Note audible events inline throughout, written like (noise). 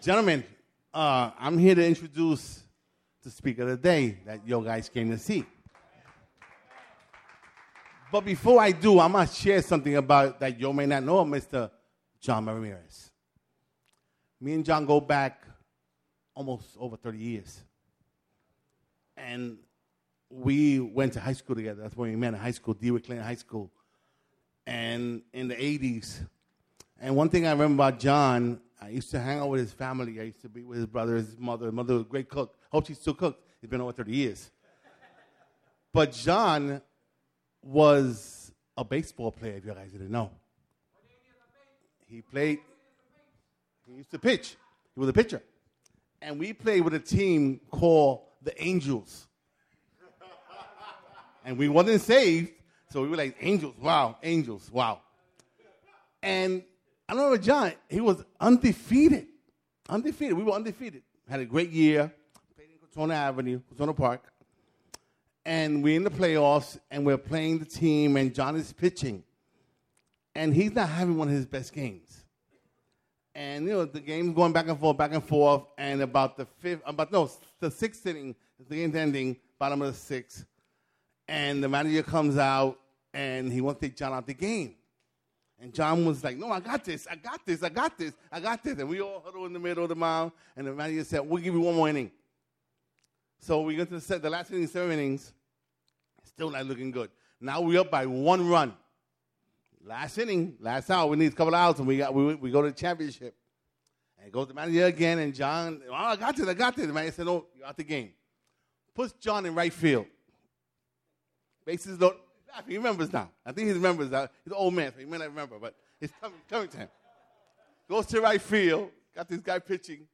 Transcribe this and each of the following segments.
Gentlemen, uh, I'm here to introduce the speaker of the day that you guys came to see. But before I do, I'm going to share something about that you may not know, Mr. John Ramirez. Me and John go back almost over 30 years. And we went to high school together. That's when we met in high school, DeWitt Clinton High School. And in the 80s, and one thing I remember about John, I used to hang out with his family. I used to be with his brother, his mother. His mother was a great cook. Hope she still cooks. It's been over 30 years. But John was a baseball player, if you guys didn't know. He played, he used to pitch. He was a pitcher. And we played with a team called the Angels. and we wasn't saved, so we were like, Angels, wow, Angels, wow. And I remember John, he was undefeated. Undefeated. We were undefeated. Had a great year. Played in Crotona Avenue, Crotona Park. And we're in the playoffs, and we're playing the team, and John is pitching. And he's not having one of his best games. And, you know, the game's going back and forth, back and forth. And about the fifth, about, no, the sixth inning, the game's ending, bottom of the sixth. And the manager comes out, and he wants to take John out the game. And John was like, No, I got this, I got this, I got this, I got this. And we all huddled in the middle of the mound, and the manager said, We'll give you one more inning. So we go to the, set, the last inning, seven innings, still not looking good. Now we're up by one run. Last inning, last out, we need a couple outs, and we, got, we, we go to the championship. And it goes to the manager again, and John, oh, I got this, I got this. The manager said, No, you're out the game. Puts John in right field. Bases loaded he remembers now. I think he remembers that. He's an old man, so he may not remember, but it's coming, coming to him. Goes to right field, got this guy pitching,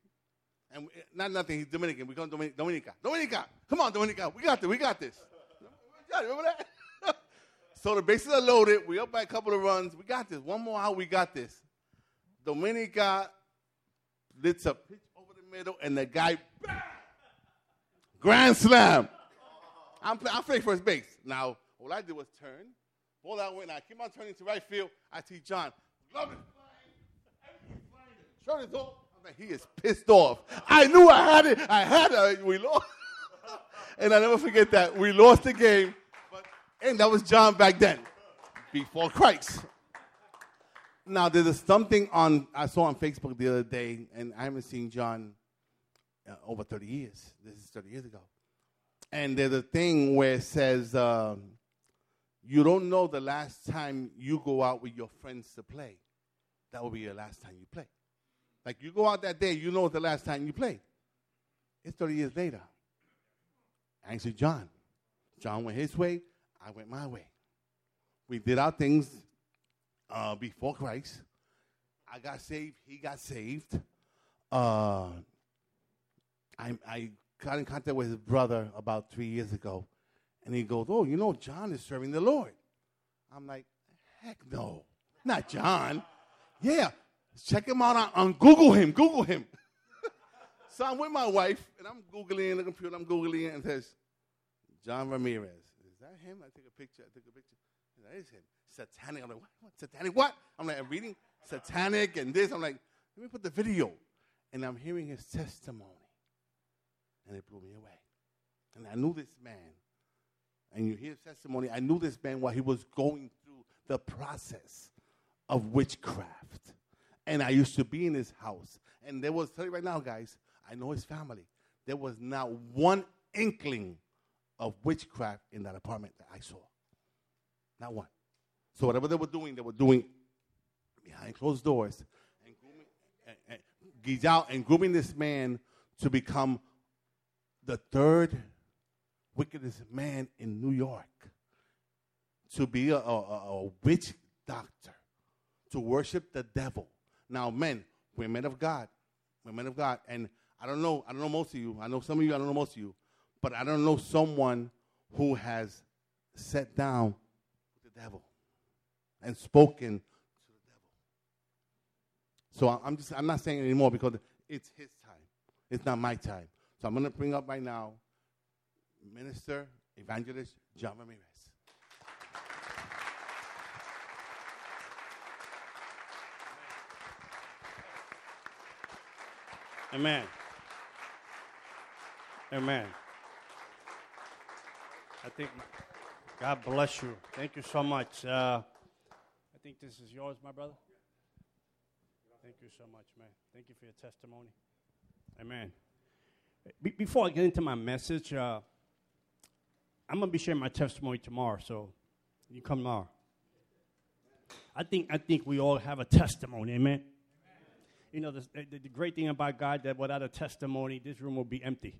and not nothing, he's Dominican. We call him Dominica. Dominica. Come on, Dominica. We got this. We got this. Remember that? (laughs) so the bases are loaded. We up by a couple of runs. We got this. One more out. We got this. Dominica lets a pitch over the middle, and the guy, bam! grand slam. I'm, I'm playing first base. Now, all I did was turn. Ball out went. I keep on turning to right field. I see John. Glove is flying. flying. Shirt is off. I'm like, he is pissed off. I knew I had it. I had it. We lost. (laughs) and I never forget that. We lost the game. But, and that was John back then, before Christ. Now, there's something on I saw on Facebook the other day, and I haven't seen John uh, over 30 years. This is 30 years ago. And there's a thing where it says, um, you don't know the last time you go out with your friends to play. That will be your last time you play. Like you go out that day, you know the last time you played. It's 30 years later. Said, John. John went his way, I went my way. We did our things uh, before Christ. I got saved, he got saved. Uh, I, I got in contact with his brother about three years ago. And he goes, Oh, you know, John is serving the Lord. I'm like, Heck no, not John. Yeah, check him out on, on Google him, Google him. (laughs) so I'm with my wife, and I'm Googling the computer, I'm Googling, and says, John Ramirez. Is that him? I take a picture, I take a picture. That is him. Satanic. I'm like, what? what? Satanic what? I'm like, I'm reading satanic and this. I'm like, let me put the video. And I'm hearing his testimony. And it blew me away. And I knew this man and you hear his testimony, I knew this man while he was going through the process of witchcraft. And I used to be in his house. And there was, tell you right now, guys, I know his family. There was not one inkling of witchcraft in that apartment that I saw. Not one. So whatever they were doing, they were doing behind closed doors and grooming, and, and, out and grooming this man to become the third wickedest man in New York to be a, a, a witch doctor, to worship the devil. Now, men, we're men of God. We're men of God. And I don't know, I don't know most of you. I know some of you, I don't know most of you. But I don't know someone who has sat down with the devil and spoken to the devil. So I'm just I'm not saying anymore because it's his time. It's not my time. So I'm gonna bring up right now Minister Evangelist John Ramirez. Amen. Amen. I think God bless you. Thank you so much. Uh, I think this is yours, my brother. Thank you so much, man. Thank you for your testimony. Amen. Be- before I get into my message, uh, I'm to be sharing my testimony tomorrow, so you come tomorrow. I think, I think we all have a testimony, amen? You know, the, the, the great thing about God that without a testimony, this room will be empty.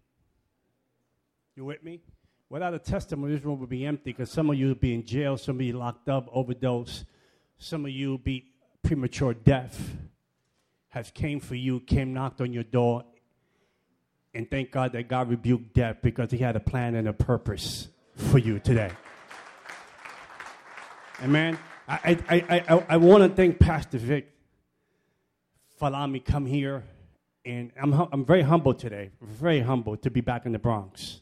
You with me? Without a testimony, this room will be empty because some of you will be in jail, some of you locked up, overdose, some of you be premature death. Has came for you, came knocked on your door, and thank God that God rebuked death because He had a plan and a purpose for you today. Amen. I, I, I, I, I want to thank Pastor Vic for allowing me come here. And I'm, I'm very humble today, very humble to be back in the Bronx.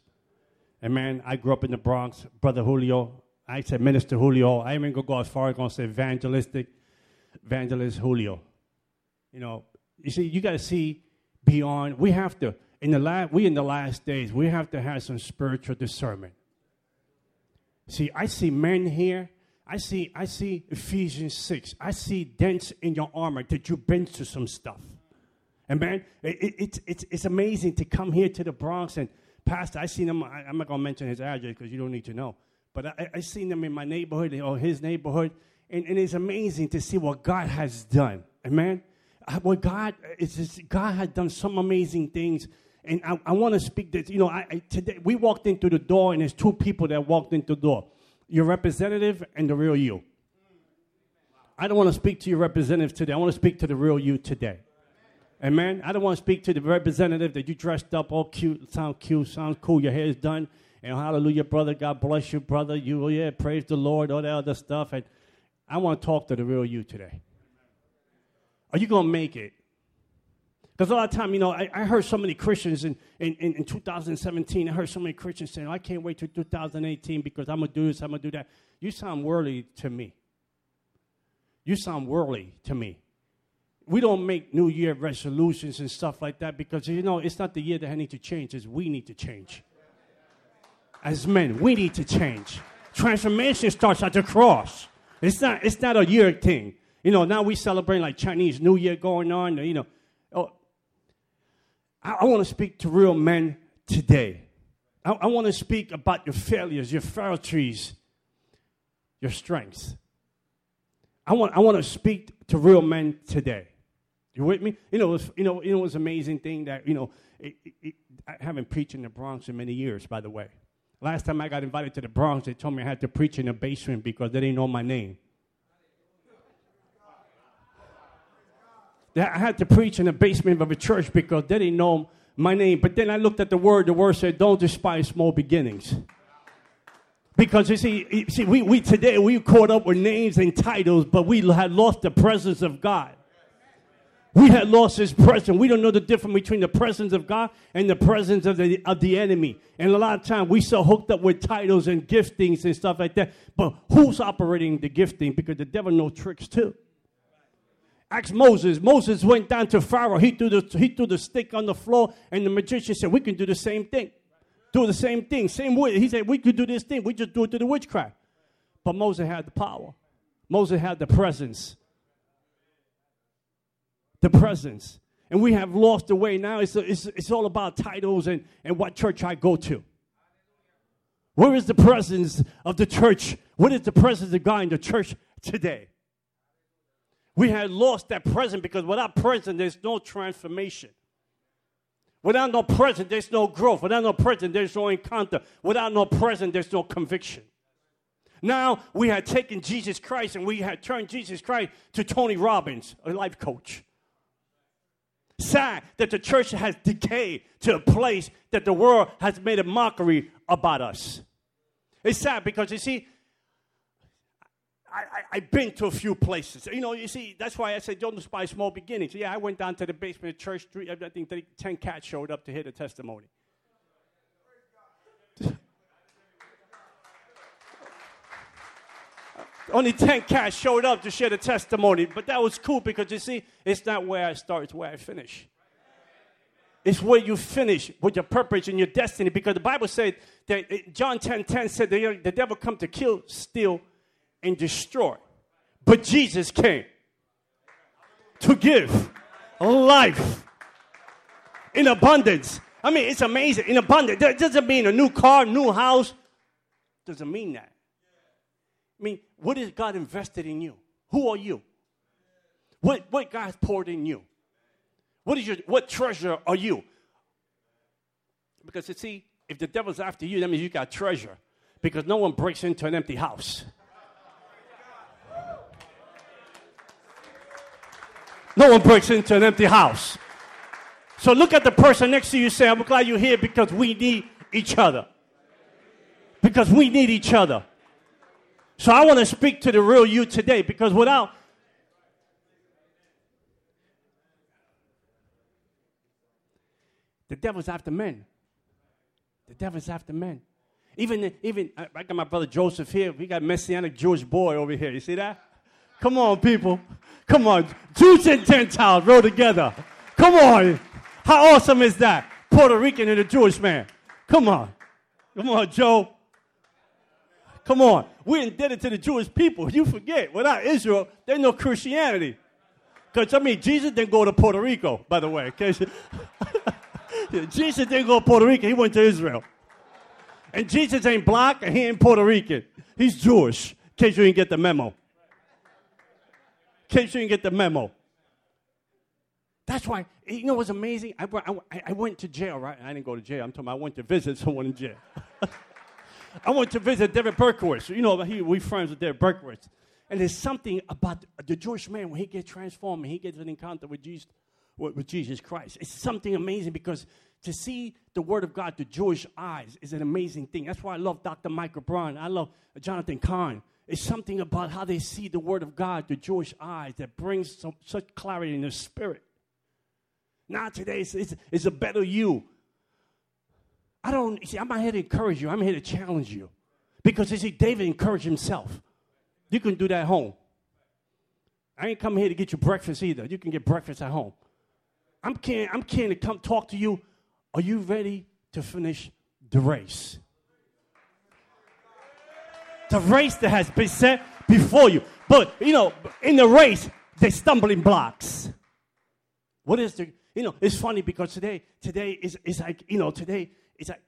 Amen. I grew up in the Bronx. Brother Julio, I said Minister Julio. I even go as far as going to say evangelistic, evangelist Julio. You know, you see, you got to see beyond. We have to, in the last, we in the last days, we have to have some spiritual discernment. See, I see men here. I see, I see Ephesians 6. I see dents in your armor that you've been to some stuff. And man, it, it, it's, it's, it's amazing to come here to the Bronx and Pastor, I seen him, I, am not going to mention his address because you don't need to know. But I, I seen him in my neighborhood or his neighborhood. And, and it's amazing to see what God has done. Amen. Uh, what God, it's just, God has done some amazing things and I, I want to speak this. You know, I, I, today we walked into the door, and there's two people that walked into the door: your representative and the real you. I don't want to speak to your representative today. I want to speak to the real you today. Amen. I don't want to speak to the representative that you dressed up all cute, sound cute, sound cool, your hair is done, and hallelujah, brother. God bless you, brother. You, oh, yeah, praise the Lord, all that other stuff. And I want to talk to the real you today. Are you going to make it? Because a lot of time, you know, I, I heard so many Christians in, in, in, 2017, I heard so many Christians saying, I can't wait till 2018 because I'm going to do this, I'm going to do that. You sound worldly to me. You sound worldly to me. We don't make New Year resolutions and stuff like that because, you know, it's not the year that I need to change, it's we need to change. As men, we need to change. Transformation starts at the cross. It's not, it's not a year thing. You know, now we celebrate like Chinese New Year going on, you know. I, I want to speak to real men today. I, I want to speak about your failures, your frailties, your strengths. I want, I want to speak to real men today. You with me? You know, it was, you know, you know, it was an amazing thing that, you know, it, it, I haven't preached in the Bronx in many years, by the way. Last time I got invited to the Bronx, they told me I had to preach in the basement because they didn't know my name. I had to preach in the basement of a church because they didn't know my name. But then I looked at the word, the word said, Don't despise small beginnings. Because you see, you see we, we today we caught up with names and titles, but we had lost the presence of God. We had lost his presence. We don't know the difference between the presence of God and the presence of the, of the enemy. And a lot of time we so hooked up with titles and giftings and stuff like that. But who's operating the gifting? Because the devil knows tricks too. Ask Moses. Moses went down to Pharaoh. He threw, the, he threw the stick on the floor, and the magician said, We can do the same thing. Do the same thing. Same way. He said, We could do this thing. We just do it to the witchcraft. But Moses had the power, Moses had the presence. The presence. And we have lost the way now. It's, it's, it's all about titles and, and what church I go to. Where is the presence of the church? What is the presence of God in the church today? We had lost that present because without present, there's no transformation. Without no present, there's no growth. Without no present, there's no encounter. Without no present, there's no conviction. Now we had taken Jesus Christ and we had turned Jesus Christ to Tony Robbins, a life coach. Sad that the church has decayed to a place that the world has made a mockery about us. It's sad because you see, I, have been to a few places. You know, you see, that's why I said don't despise small beginnings. Yeah, I went down to the basement of church. Three, I think 10 cats showed up to hear the testimony. (laughs) Only 10 cats showed up to share the testimony, but that was cool because you see, it's not where I start, it's where I finish. It's where you finish with your purpose and your destiny because the Bible said that eh, John 10 10 said the devil come to kill, steal, and destroy. But Jesus came to give life in abundance. I mean, it's amazing. In abundance. That doesn't mean a new car, new house. Doesn't mean that. I mean, what has God invested in you? Who are you? What, what God poured in you? What is your what treasure are you? Because you see, if the devil's after you, that means you got treasure. Because no one breaks into an empty house. No one breaks into an empty house. So look at the person next to you say, I'm glad you're here because we need each other. Because we need each other. So I want to speak to the real you today because without the devil's after men. The devil's after men. Even, even I got my brother Joseph here. We got Messianic Jewish boy over here. You see that? Come on, people. Come on. Jews and Gentiles roll together. Come on. How awesome is that? Puerto Rican and a Jewish man. Come on. Come on, Joe. Come on. We're indebted to the Jewish people. You forget, without Israel, there's no Christianity. Because, I mean, Jesus didn't go to Puerto Rico, by the way. (laughs) Jesus didn't go to Puerto Rico, he went to Israel. And Jesus ain't black and he ain't Puerto Rican. He's Jewish, in case you didn't get the memo. In case you didn't get the memo. That's why, you know what's amazing? I, I, I went to jail, right? I didn't go to jail. I'm talking about I went to visit (laughs) someone in jail. (laughs) I went to visit David Berkowitz. You know, he, we friends with David Berkowitz. And there's something about the Jewish man when he gets transformed and he gets an encounter with Jesus, with Jesus Christ. It's something amazing because to see the Word of God through Jewish eyes is an amazing thing. That's why I love Dr. Michael Brown. I love Jonathan Cahn. It's something about how they see the Word of God through Jewish eyes that brings such clarity in their spirit. Now today, it's, it's, it's a better you. I don't, see, I'm not here to encourage you. I'm here to challenge you. Because you see, David encouraged himself. You can do that at home. I ain't come here to get you breakfast either. You can get breakfast at home. I'm can I'm can to come talk to you. Are you ready to finish the race? The race that has been set before you. But you know, in the race, there's stumbling blocks. What is the you know, it's funny because today, today is, is like, you know, today it's like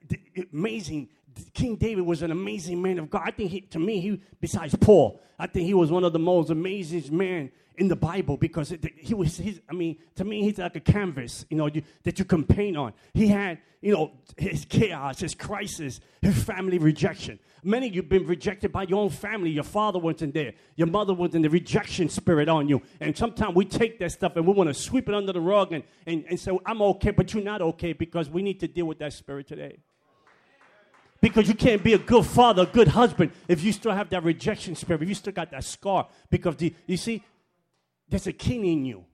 amazing. King David was an amazing man of God. I think he, to me, he, besides Paul, I think he was one of the most amazing men in the Bible because it, he was, his, I mean, to me, he's like a canvas, you know, you, that you can paint on. He had, you know, his chaos, his crisis, his family rejection. Many of you have been rejected by your own family. Your father wasn't there. Your mother wasn't in the rejection spirit on you. And sometimes we take that stuff and we want to sweep it under the rug and, and, and say, I'm okay, but you're not okay because we need to deal with that spirit today. Because you can't be a good father, a good husband, if you still have that rejection spirit, if you still got that scar. Because the, you see, there's a king in you.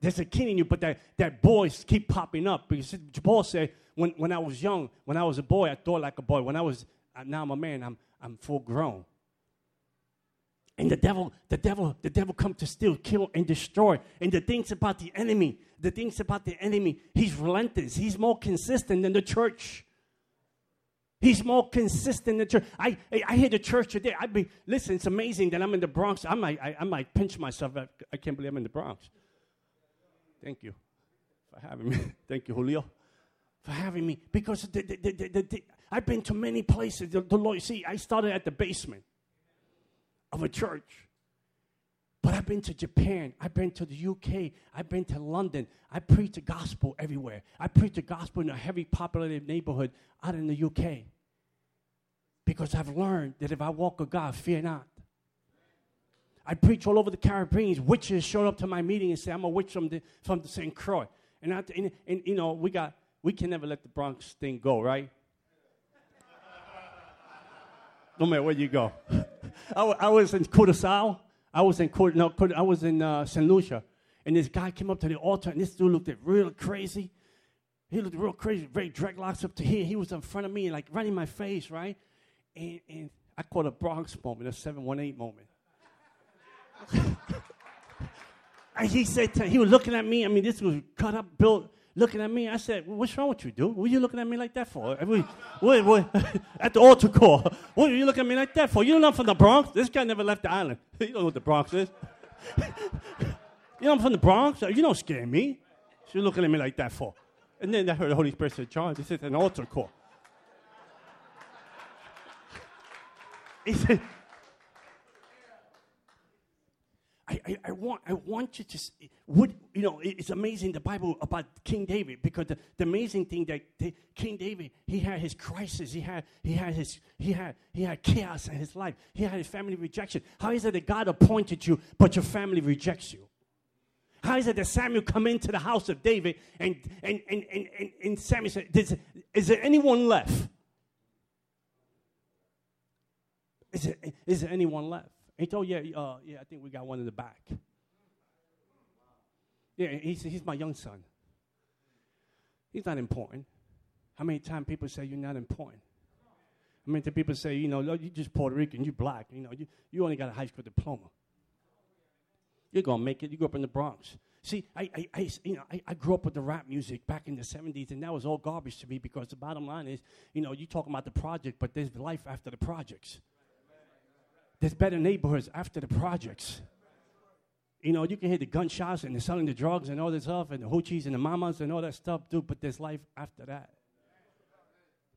There's a king in you, but that, that boys keep popping up. Because Paul said, when, when I was young, when I was a boy, I thought like a boy. When I was, uh, now I'm a man, I'm, I'm full grown. And the devil, the devil, the devil come to steal, kill, and destroy. And the things about the enemy, the things about the enemy, he's relentless. He's more consistent than the church. He's more consistent than church. I, I hear the church today. I'd be listen. It's amazing that I'm in the Bronx. I might I, I might pinch myself. I, I can't believe I'm in the Bronx. Thank you for having me. (laughs) Thank you, Julio, for having me. Because the, the, the, I've been to many places. The Lord, see, I started at the basement of a church. But I've been to Japan. I've been to the UK. I've been to London. I preach the gospel everywhere. I preach the gospel in a heavy populated neighborhood out in the UK. Because I've learned that if I walk with God, fear not. I preach all over the Caribbean. Witches showed up to my meeting and said, I'm a witch from the, from the St. Croix. And, I, and, and, you know, we got, we can never let the Bronx thing go, right? no matter where you go. (laughs) I, I was in Curaçao. I was in Court, no, I was in uh, St. Lucia, and this guy came up to the altar, and this dude looked real crazy. He looked real crazy, very dreadlocks up to here. He was in front of me, like right in my face, right? And, and I called a Bronx moment, a 718 moment. (laughs) and he said, to, he was looking at me. I mean, this was cut up, built, looking at me. I said, What's wrong with you, dude? What are you looking at me like that for? What, what, what, (laughs) at the altar call. What are you looking at me like that for? You know I'm from the Bronx? This guy never left the island. (laughs) you don't know what the Bronx is. (laughs) you know I'm from the Bronx? You don't scare me. So you're looking at me like that for. And then I heard the Holy Spirit say, John, this is an altar call. He said, I, I, want, I want you to, what, you know, it's amazing the Bible about King David because the, the amazing thing that the, King David, he had his crisis, he had, he had his, he had, he had chaos in his life, he had his family rejection. How is it that God appointed you, but your family rejects you? How is it that Samuel come into the house of David and, and, and, and, and, and Samuel said, is, is there anyone left? Is there, is there anyone left? He told, yeah, uh, yeah, I think we got one in the back. Yeah, he said, he's my young son. He's not important. How many times people say you're not important? I mean, the people say, you know, you're just Puerto Rican, you're black, you know, you, you only got a high school diploma. You're going to make it. You grew up in the Bronx. See, I, I, I, you know, I, I, grew up with the rap music back in the 70s, and that was all garbage to me because the bottom line is, you know, you talking about the project, but there's life after the projects. There's better neighborhoods after the projects. You know, you can hear the gunshots and the selling the drugs and all this stuff and the hoochies and the mamas and all that stuff, dude, but there's life after that.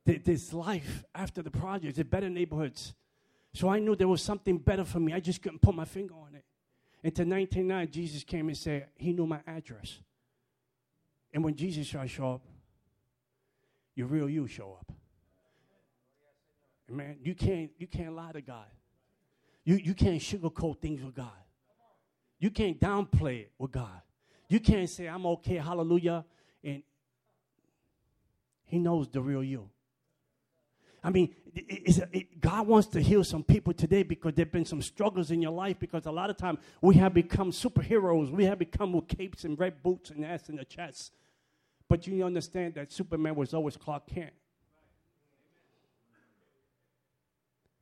There's life after the projects. There's better neighborhoods. So I knew there was something better for me. I just couldn't put my finger on it. Until 1999, Jesus came and said, He knew my address. And when Jesus shall show up, your real you show up. Man, you can't, you can't lie to God. You, you can't sugarcoat things with God. You can't downplay it with God. You can't say, I'm okay, hallelujah. And He knows the real you. I mean, it, it, God wants to heal some people today because there have been some struggles in your life because a lot of time we have become superheroes. We have become with capes and red boots and ass in the chest. But you understand that Superman was always Clark Kent.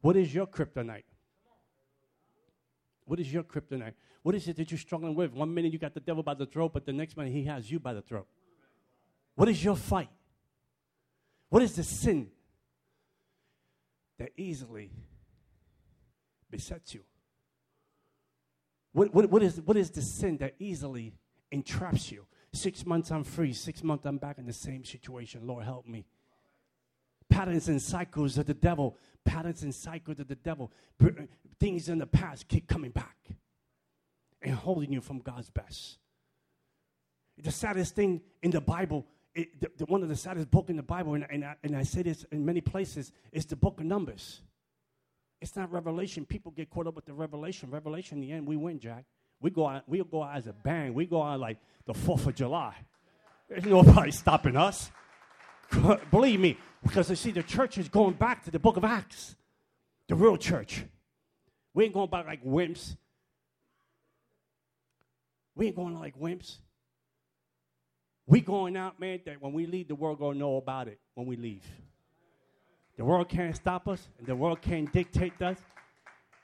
What is your kryptonite? What is your kryptonite? What is it that you're struggling with? One minute you got the devil by the throat, but the next minute he has you by the throat. What is your fight? What is the sin that easily besets you? What, what, what, is, what is the sin that easily entraps you? Six months I'm free, six months I'm back in the same situation. Lord, help me. Patterns and cycles of the devil, patterns and cycles of the devil things in the past keep coming back and holding you from God's best. The saddest thing in the Bible, it, the, the, one of the saddest book in the Bible, and, and, I, and I say this in many places, is the book of Numbers. It's not Revelation. People get caught up with the Revelation. Revelation, in the end, we win, Jack. We go out, we go out as a bang. We go out like the 4th of July. There's nobody stopping us. (laughs) Believe me, because you see, the church is going back to the book of Acts, the real church. We ain't going back like wimps. We ain't going like wimps. We going out, man, that when we leave, the world gonna know about it when we leave. The world can't stop us, and the world can't dictate us,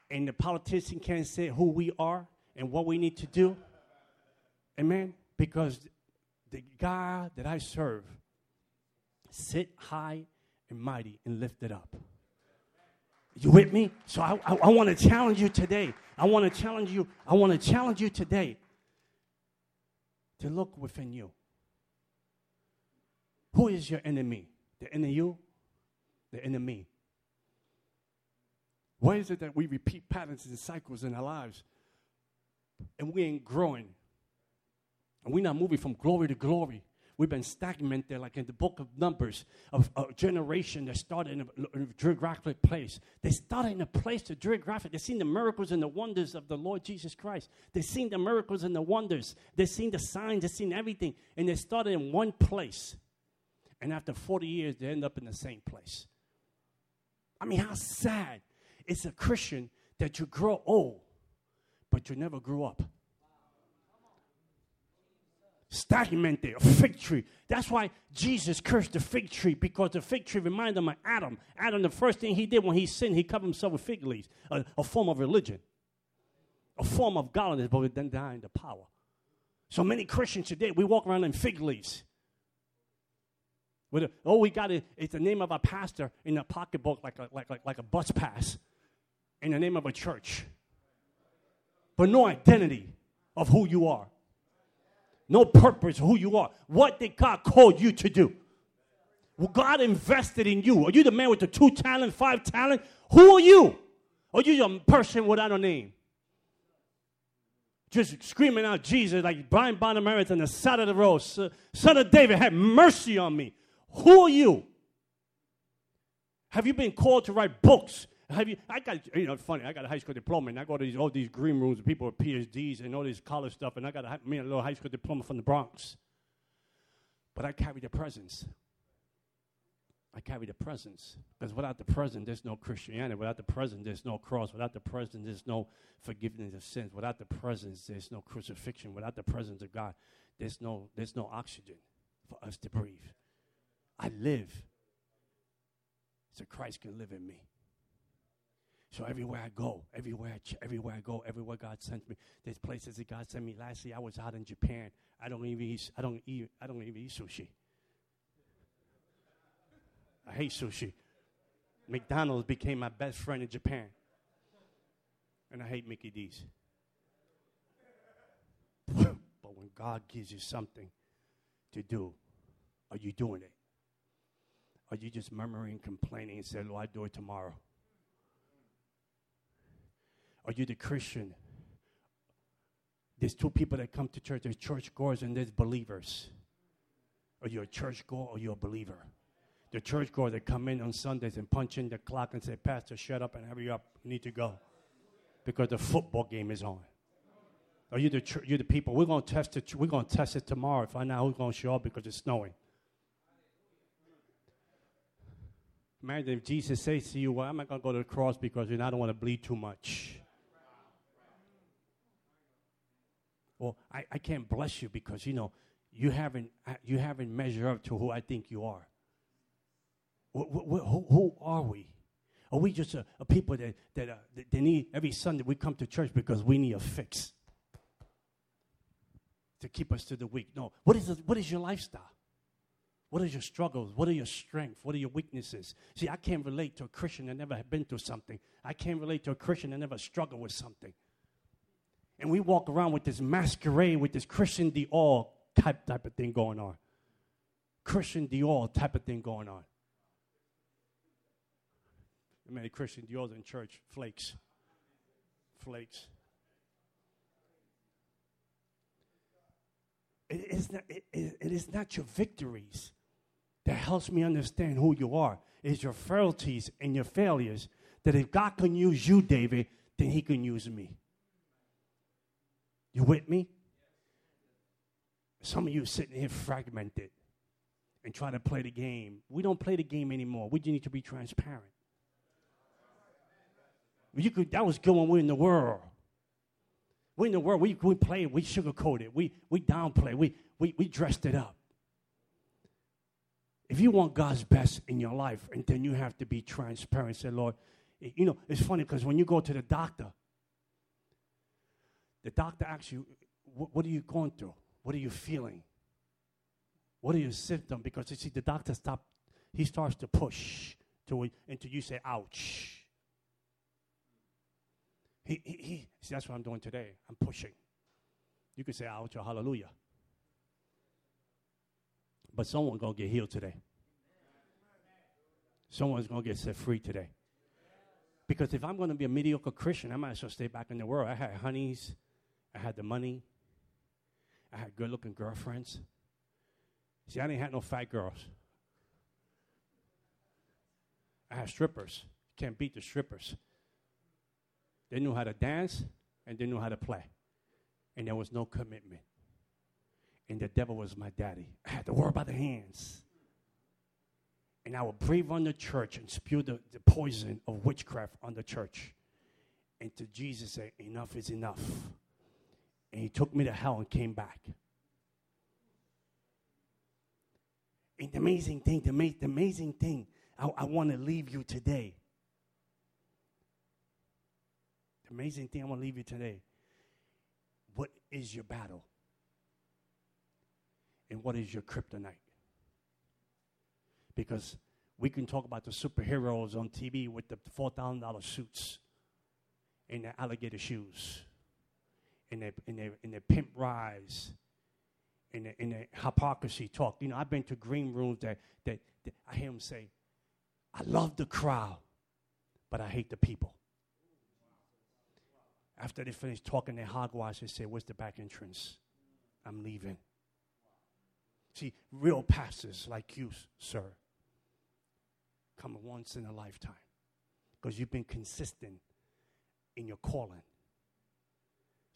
and the politician can't say who we are and what we need to do. Amen. Because the God that I serve sit high and mighty and lifted up. You with me? So I, I, I want to challenge you today. I want to challenge you. I want to challenge you today to look within you. Who is your enemy? The enemy you? The enemy. Why is it that we repeat patterns and cycles in our lives and we ain't growing? And we're not moving from glory to glory. We've been stagnant there, like in the book of Numbers, of a generation that started in a, in a geographic place. They started in a place to geographic. They've seen the miracles and the wonders of the Lord Jesus Christ. They've seen the miracles and the wonders. They've seen the signs. They've seen everything. And they started in one place. And after 40 years, they end up in the same place. I mean, how sad. It's a Christian that you grow old, but you never grew up stagnant a fig tree. That's why Jesus cursed the fig tree because the fig tree reminded him of Adam. Adam, the first thing he did when he sinned, he covered himself with fig leaves, a, a form of religion, a form of godliness, but then denying the power. So many Christians today, we walk around in fig leaves. With a, all we got is, is the name of a pastor in a pocketbook, like a, like, like, like a bus pass, in the name of a church. But no identity of who you are. No purpose who you are. What did God call you to do? Well, God invested in you. Are you the man with the two talent, five talent? Who are you? Are you a person without a name? Just screaming out Jesus like Blind Bartimaeus on the side of the road. Son of David, have mercy on me. Who are you? Have you been called to write books? Have you? I got you know funny. I got a high school diploma, and I go to these, all these green rooms with people with PhDs and all this college stuff, and I got a, me a little high school diploma from the Bronx. But I carry the presence. I carry the presence. Because without the presence, there's no Christianity. Without the presence, there's no cross. Without the presence, there's no forgiveness of sins. Without the presence, there's no crucifixion. Without the presence of God, there's no, there's no oxygen for us to breathe. I live so Christ can live in me. So everywhere I go, everywhere everywhere I go, everywhere God sends me, there's places that God sent me. Last year I was out in Japan. I don't even eat, I don't eat I don't even eat sushi. I hate sushi. McDonald's became my best friend in Japan. And I hate Mickey D's. (laughs) but when God gives you something to do, are you doing it? Are you just murmuring, complaining, and saying, Lord, I'll do it tomorrow? Are you the Christian? There's two people that come to church. There's church goers and there's believers. Are you a church goer or you a believer? The church goer that come in on Sundays and punch in the clock and say, Pastor, shut up and hurry up. You need to go. Because the football game is on. Are you the, you the people? We're going to test it. We're to test it tomorrow. Find out who's going to show up because it's snowing. Imagine if Jesus says to you, Well, I'm not going to go to the cross because you know, I don't want to bleed too much. Well, I, I can't bless you because, you know, you haven't, you haven't measured up to who I think you are. Who, who are we? Are we just a, a people that, that, uh, that they need every Sunday we come to church because we need a fix to keep us to the week? No. What is, the, what is your lifestyle? What are your struggles? What are your strengths? What are your weaknesses? See, I can't relate to a Christian that never have been through something. I can't relate to a Christian that never struggled with something. And we walk around with this masquerade, with this Christian Dior type, type of thing going on. Christian Dior type of thing going on. Many Christian Dior's in church, flakes. Flakes. It is, not, it, it is not your victories that helps me understand who you are. It's your frailties and your failures that if God can use you, David, then he can use me. You with me? Some of you sitting here fragmented and trying to play the game. We don't play the game anymore. We just need to be transparent. You could, that was good when we in the world. We in the world, we, we played, we sugarcoated, we, we downplayed, we, we, we dressed it up. If you want God's best in your life, and then you have to be transparent. Say, Lord, you know, it's funny because when you go to the doctor, the doctor asks you, what, are you going through? What are you feeling? What are your symptoms? Because you see, the doctor stop, he starts to push to until you say, ouch. He, he, he, see, that's what I'm doing today. I'm pushing. You can say ouch or hallelujah. But someone's going to get healed today. Someone's going to get set free today. Because if I'm going to be a mediocre Christian, I might as well stay back in the world. I had honeys, I had the money. I had good looking girlfriends. See, I didn't have no fat girls. I had strippers. Can't beat the strippers. They knew how to dance and they knew how to play. And there was no commitment. And the devil was my daddy. I had to work by the hands. And I would breathe on the church and spew the, the poison of witchcraft on the church. And to Jesus say, enough is enough and he took me to hell and came back. And the amazing thing, the, ma- the amazing thing, I, I want to leave you today. The amazing thing I want to leave you today. What is your battle? And what is your kryptonite? because we can talk about the superheroes on TV with the $4,000 suits and the alligator shoes and their, and their, and their pimp rise and their, and their hypocrisy talk. You know, I've been to green rooms that, that, that I hear them say, I love the crowd, but I hate the people. After they finish talking their hogwash, they say, Where's the back entrance? I'm leaving. See, real pastors like you, sir, come once in a lifetime because you've been consistent in your calling.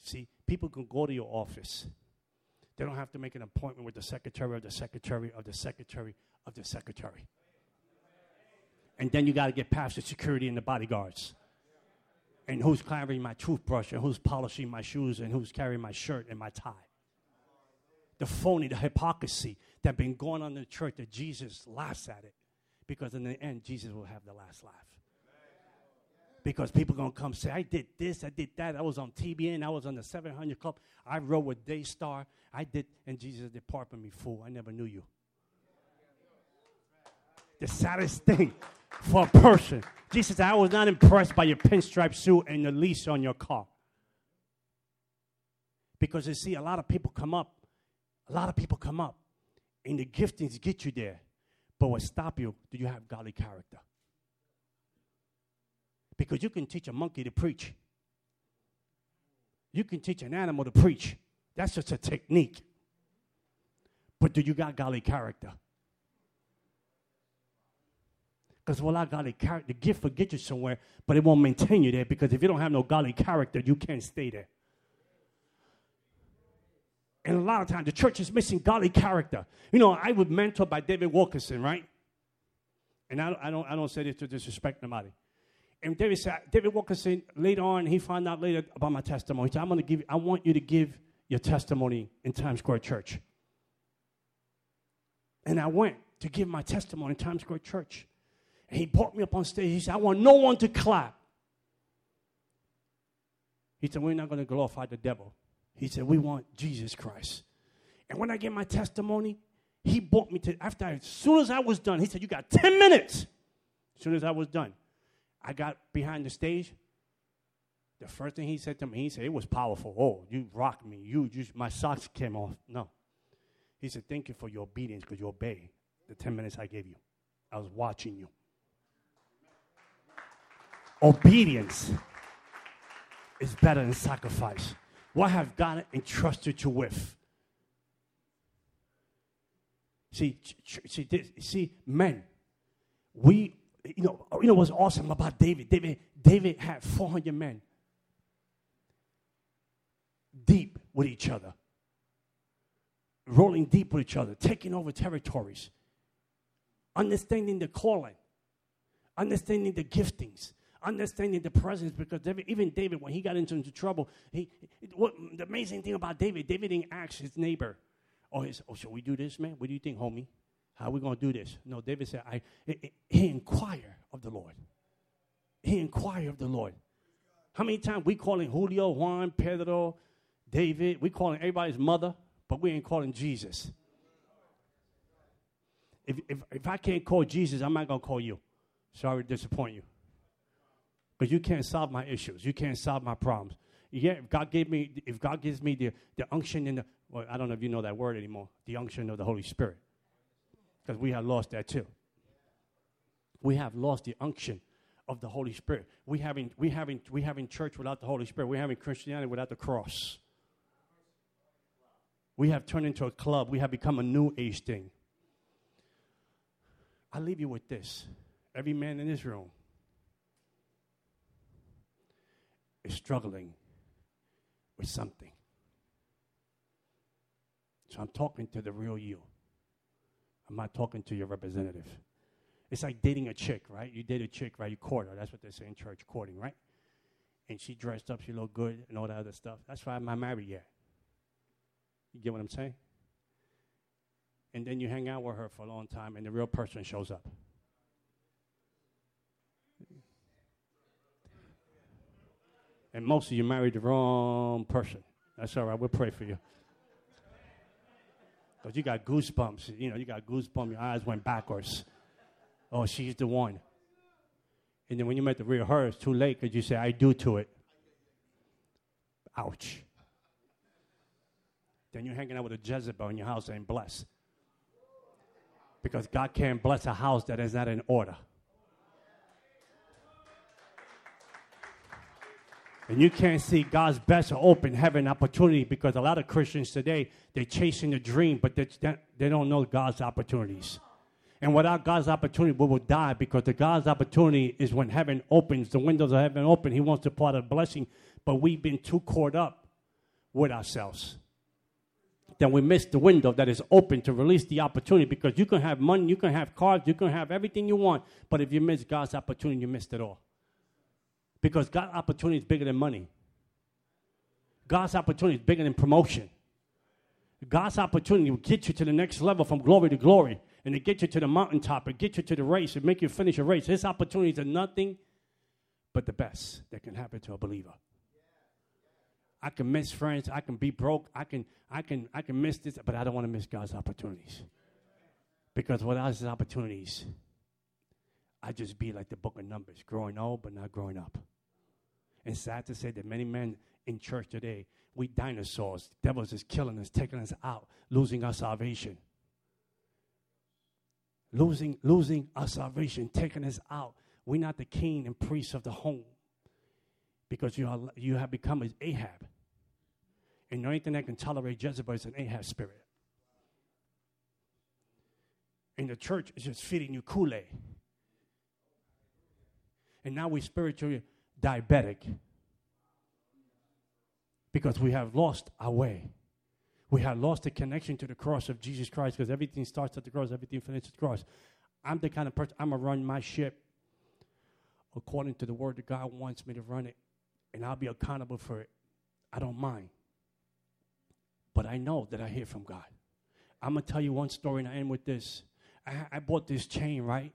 See, people can go to your office. They don't have to make an appointment with the secretary of the secretary of the secretary of the secretary. And then you got to get past the security and the bodyguards. And who's carrying my toothbrush and who's polishing my shoes and who's carrying my shirt and my tie. The phony, the hypocrisy that been going on in the church that Jesus laughs at it. Because in the end, Jesus will have the last laugh because people gonna come say, I did this, I did that, I was on TBN, I was on the 700 Club, I rode with Daystar, I did, and Jesus depart from me, fool, I never knew you. The saddest thing for a person, Jesus I was not impressed by your pinstripe suit and the lease on your car. Because you see, a lot of people come up, a lot of people come up, and the giftings get you there. But what stop you, do you have godly character? Because you can teach a monkey to preach. You can teach an animal to preach. That's just a technique. But do you got godly character? Because without godly character, the gift will get you somewhere, but it won't maintain you there because if you don't have no godly character, you can't stay there. And a lot of times, the church is missing godly character. You know, I was mentored by David Wilkerson, right? And I, I, don't, I don't say this to disrespect nobody. And David said, David Wilkerson, later on, he found out later about my testimony. He said, I'm going to give, I want you to give your testimony in Times Square Church. And I went to give my testimony in Times Square Church. And he brought me up on stage. He said, I want no one to clap. He said, We're not going to glorify the devil. He said, We want Jesus Christ. And when I gave my testimony, he brought me to, after, as soon as I was done, he said, You got 10 minutes. As soon as I was done, I got behind the stage. The first thing he said to me, he said, It was powerful. Oh, you rocked me. You just, my socks came off. No. He said, Thank you for your obedience because you obeyed the 10 minutes I gave you. I was watching you. Obedience is better than sacrifice. What have God entrusted you with? See, see, this, see, men, we you know, you know what's awesome about David? David, David had 400 men deep with each other, rolling deep with each other, taking over territories, understanding the calling, understanding the giftings, understanding the presence. Because David, even David, when he got into, into trouble, he, what, the amazing thing about David, David didn't ask his neighbor, oh, his, oh, shall we do this, man? What do you think, homie? How are we going to do this? No, David said, I, he inquired of the Lord. He inquired of the Lord. How many times we calling Julio, Juan, Pedro, David, we calling everybody's mother, but we ain't calling Jesus. If, if, if I can't call Jesus, I'm not going to call you. Sorry to disappoint you. Because you can't solve my issues. You can't solve my problems. Yeah, if God gave me, if God gives me the, the unction in the, well, I don't know if you know that word anymore, the unction of the Holy Spirit because we have lost that too. We have lost the unction of the Holy Spirit. We having we having we having church without the Holy Spirit. We having Christianity without the cross. We have turned into a club. We have become a new age thing. I leave you with this. Every man in this room is struggling with something. So I'm talking to the real you. I'm not talking to your representative. It's like dating a chick, right? You date a chick, right? You court her. That's what they say in church, courting, right? And she dressed up, she looked good, and all that other stuff. That's why I'm not married yet. You get what I'm saying? And then you hang out with her for a long time, and the real person shows up. And most of you married the wrong person. That's all right. We'll pray for you. Because you got goosebumps. You know, you got goosebumps. Your eyes went backwards. Oh, she's the one. And then when you met the real her, it's too late because you say, I do to it. Ouch. Then you're hanging out with a Jezebel in your house and blessed. Because God can't bless a house that is not in order. And you can't see God's best open heaven opportunity because a lot of Christians today, they're chasing the dream, but they, they don't know God's opportunities. And without God's opportunity, we will die because the God's opportunity is when heaven opens, the windows of heaven open. He wants to pour a blessing, but we've been too caught up with ourselves. Then we miss the window that is open to release the opportunity because you can have money, you can have cars, you can have everything you want, but if you miss God's opportunity, you missed it all. Because God's opportunity is bigger than money. God's opportunity is bigger than promotion. God's opportunity will get you to the next level from glory to glory and to get you to the mountaintop and get you to the race and make you finish a race. His opportunities are nothing but the best that can happen to a believer. I can miss friends, I can be broke, I can, I can, I can miss this, but I don't want to miss God's opportunities. Because without his opportunities, I'd just be like the book of Numbers, growing old but not growing up. And sad to say that many men in church today, we dinosaurs, devils is killing us, taking us out, losing our salvation losing, losing our salvation, taking us out. We're not the king and priest of the home because you, are, you have become an Ahab. And the only thing that can tolerate Jezebel is an Ahab spirit. And the church is just feeding you Kool Aid. And now we're spiritually diabetic because we have lost our way. We have lost the connection to the cross of Jesus Christ because everything starts at the cross, everything finishes at the cross. I'm the kind of person, I'm going to run my ship according to the word that God wants me to run it, and I'll be accountable for it. I don't mind. But I know that I hear from God. I'm going to tell you one story, and I end with this. I, I bought this chain, right?